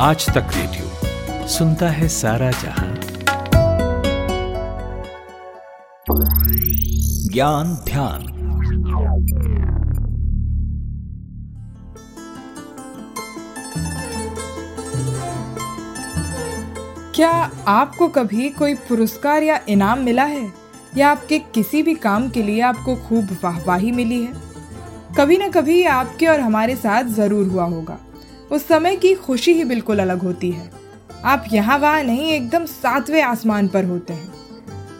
आज तक रेडियो सुनता है सारा जहाँ। ज्ञान ध्यान। क्या आपको कभी कोई पुरस्कार या इनाम मिला है? या आपके किसी भी काम के लिए आपको खूब वाहवाही मिली है? कभी ना कभी आपके और हमारे साथ ज़रूर हुआ होगा। उस समय की खुशी ही बिल्कुल अलग होती है। आप यहाँ वहाँ नहीं, एकदम सातवें आसमान पर होते हैं।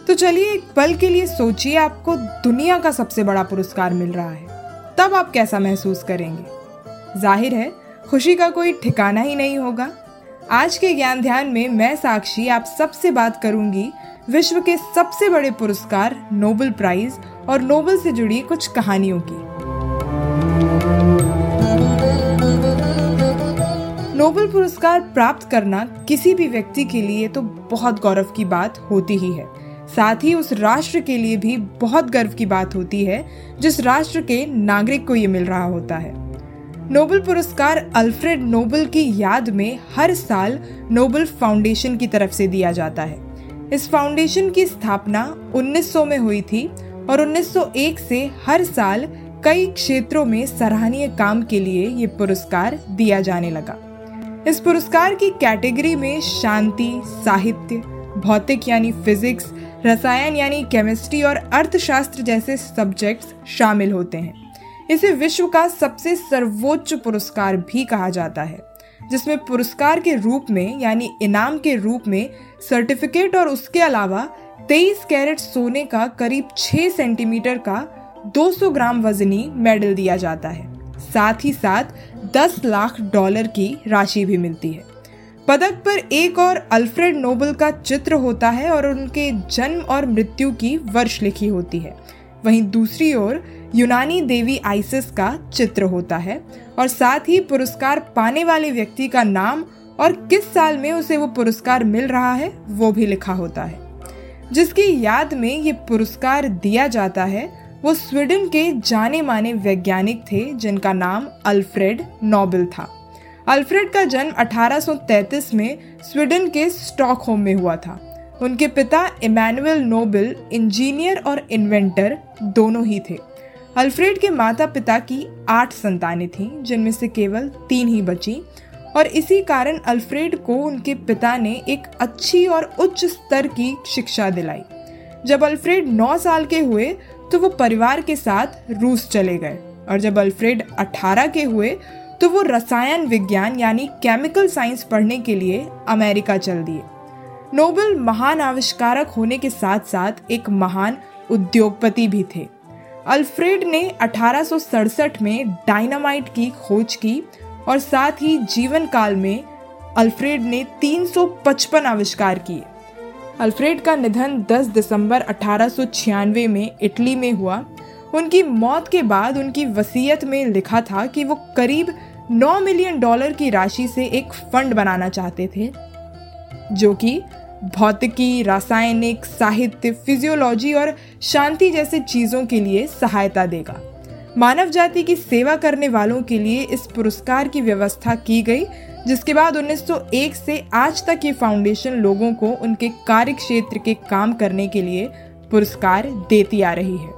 तो चलिए एक पल के लिए सोचिए आपको दुनिया का सबसे बड़ा पुरस्कार मिल रहा है। तब आप कैसा महसूस करेंगे? ज़ाहिर है, खुशी का कोई ठिकाना ही नहीं होगा। आज के ज्ञान ध्यान में मैं साक्षी आप सबसे बात करूँगी विश्व के सबसे बड़े पुरस्कार, नोबल प्राइज और नोबल से जुड़ी कुछ कहानियों की। नोबल पुरस्कार प्राप्त करना किसी भी व्यक्ति के लिए तो बहुत गौरव की बात होती ही है। साथ ही उस राष्ट्र के लिए भी बहुत गर्व की बात होती है, जिस राष्ट्र के नागरिक को ये मिल रहा होता है। नोबल पुरस्कार अल्फ्रेड नोबल की याद में हर साल नोबल फाउंडेशन की तरफ़ से दिया जाता है। इस फाउंडेशन की स्थापना 1900 में हुई थी और 1901 से हर साल कई क्षेत्रों में सराहनीय काम के लिए ये पुरस्कार दिया जाने लगा। इस पुरस्कार की कैटेगरी में शांति, साहित्य, भौतिक यानी फिजिक्स, रसायन यानी केमिस्ट्री और अर्थशास्त्र जैसे सब्जेक्ट्स शामिल होते हैं। इसे विश्व का सबसे सर्वोच्च पुरस्कार भी कहा जाता है, जिसमें पुरस्कार के रूप में यानी इनाम के रूप में सर्टिफिकेट और उसके अलावा 23 कैरेट सोने का करीब 6 सेंटीमीटर का 200 ग्राम वजनी मेडल दिया जाता है। साथ ही साथ 10 लाख डॉलर की राशि भी मिलती है। पदक पर एक और अल्फ्रेड नोबल का चित्र होता है और उनके जन्म और मृत्यु की वर्ष लिखी होती है। वहीं दूसरी ओर यूनानी देवी आइसिस का चित्र होता है और साथ ही पुरस्कार पाने वाले व्यक्ति का नाम और किस साल में उसे वो पुरस्कार मिल रहा है, वो भी लिखा होता है। जिसकी याद में ये पुरस्कार दिया जाता है वो स्वीडन के जाने माने वैज्ञानिक थे, जिनका नाम अल्फ्रेड नोबेल था। अल्फ्रेड का जन्म 1833 में स्वीडन के स्टॉकहोम में हुआ था। उनके पिता इमैनुअल नोबेल, इंजीनियर और इन्वेंटर दोनों ही थे। अल्फ्रेड के माता पिता की आठ संतानें थीं, जिनमें से केवल तीन ही बची और इसी कारण अल्फ्रेड को उनके पिता ने एक अच्छी और उच्च स्तर की शिक्षा दिलाई। जब अल्फ्रेड नौ साल के हुए तो वो परिवार के साथ रूस चले गए। और जब अल्फ्रेड 18 के हुए तो वो रसायन विज्ञान यानी केमिकल साइंस पढ़ने के लिए अमेरिका चल दिए। नोबल महान आविष्कारक होने के साथ साथ एक महान उद्योगपति भी थे। अल्फ्रेड ने अठारह सौ सड़सठ में डायनामाइट की खोज की और साथ ही जीवन काल में अल्फ्रेड ने 355 आविष्कार किए। अल्फ्रेड का निधन 10 दिसंबर अठारह में इटली में हुआ। उनकी मौत के बाद उनकी वसीयत में लिखा था कि वो करीब 9 मिलियन डॉलर की राशि से एक फंड बनाना चाहते थे, जो कि भौतिकी, रासायनिक, साहित्य, फिजियोलॉजी और शांति जैसे चीज़ों के लिए सहायता देगा। मानव जाति की सेवा करने वालों के लिए इस पुरस्कार की व्यवस्था की गई जिसके बाद 1901 से आज तक ये फाउंडेशन लोगों को उनके कार्य क्षेत्र के काम करने के लिए पुरस्कार देती आ रही है।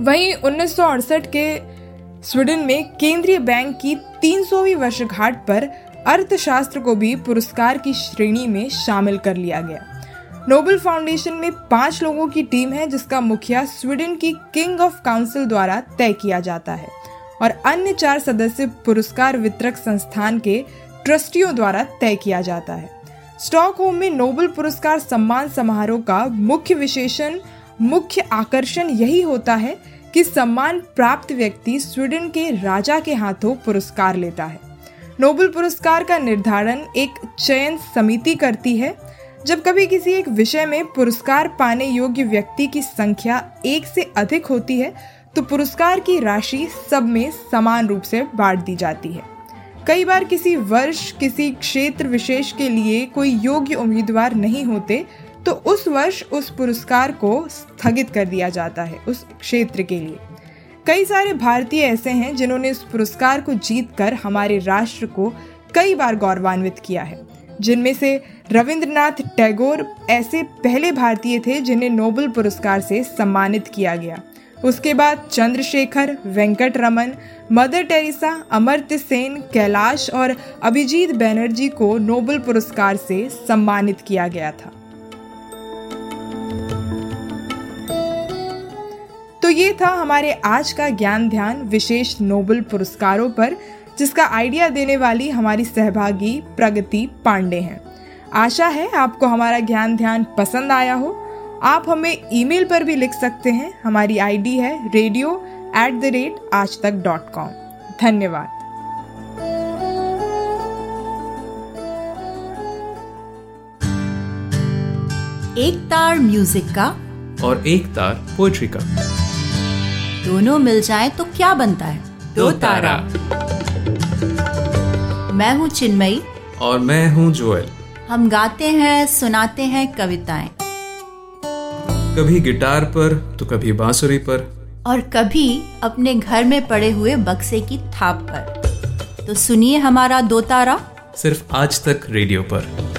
वहीं उन्नीस सौ अड़सठ के स्वीडन में केंद्रीय बैंक की 300वीं वर्षगांठ पर अर्थशास्त्र को भी पुरस्कार की श्रेणी में शामिल कर लिया गया। नोबल फाउंडेशन में पाँच लोगों की टीम है, जिसका मुखिया स्वीडन की किंग ऑफ़ काउंसिल द्वारा तय किया जाता है। और अन्य चार सदस्य पुरस्कार वितरक संस्थान के ट्रस्टियों द्वारा तय किया जाता है। स्टॉकहोम में नोबल पुरस्कार सम्मान समारोह का मुख्य विशेषण, मुख्य आकर्षण यही होता है कि सम्मान प्राप्त व्यक्ति स्वीडन के राजा के हाथों पुरस्कार लेता है। नोबल पुरस्कार का निर्धारण एक चयन समिति करती है, जब कभी किसी एक विषय में पुरस्कार पाने योग्य व्यक्ति की संख्या एक से अधिक होती है तो पुरस्कार की राशि सब में समान रूप से बांट दी जाती है। कई बार किसी वर्ष, किसी क्षेत्र विशेष के लिए कोई योग्य उम्मीदवार नहीं होते तो उस वर्ष उस पुरस्कार को स्थगित कर दिया जाता है उस क्षेत्र के लिए। कई सारे भारतीय ऐसे हैं जिन्होंने इस पुरस्कार को जीत कर हमारे राष्ट्र को कई बार गौरवान्वित किया है। जिनमें से रविंद्रनाथ टैगोर ऐसे पहले भारतीय थे जिन्हें नोबल पुरस्कार से सम्मानित किया गया। उसके बाद चंद्रशेखर वेंकट रमन मदर टेरेसा, अमर्त्य सेन, कैलाश और अभिजीत बैनर्जी को नोबल पुरस्कार से सम्मानित किया गया था। तो ये था हमारे आज का ज्ञान ध्यान विशेष नोबल पुरस्कारों पर, जिसका आइडिया देने वाली हमारी सहभागी प्रगति पांडे हैं। आशा है आपको हमारा ज्ञान ध्यान पसंद आया हो। आप हमें ईमेल पर भी लिख सकते हैं। हमारी आईडी है रेडियो एट द रेट आज तक डॉट कॉम धन्यवाद। एक तार म्यूज़िक का और एक तार पोएट्री का। दोनों मिल जाए तो क्या बनता है? दो तारा। मैं हूँ चिन्मयी। और मैं हूँ जोएल। हम गाते हैं सुनाते हैं कविताएँ। कभी गिटार पर तो कभी बांसुरी पर। और कभी अपने घर में पड़े हुए बक्से की थाप पर। तो सुनिए हमारा दो तारा। सिर्फ़ आज तक रेडियो पर।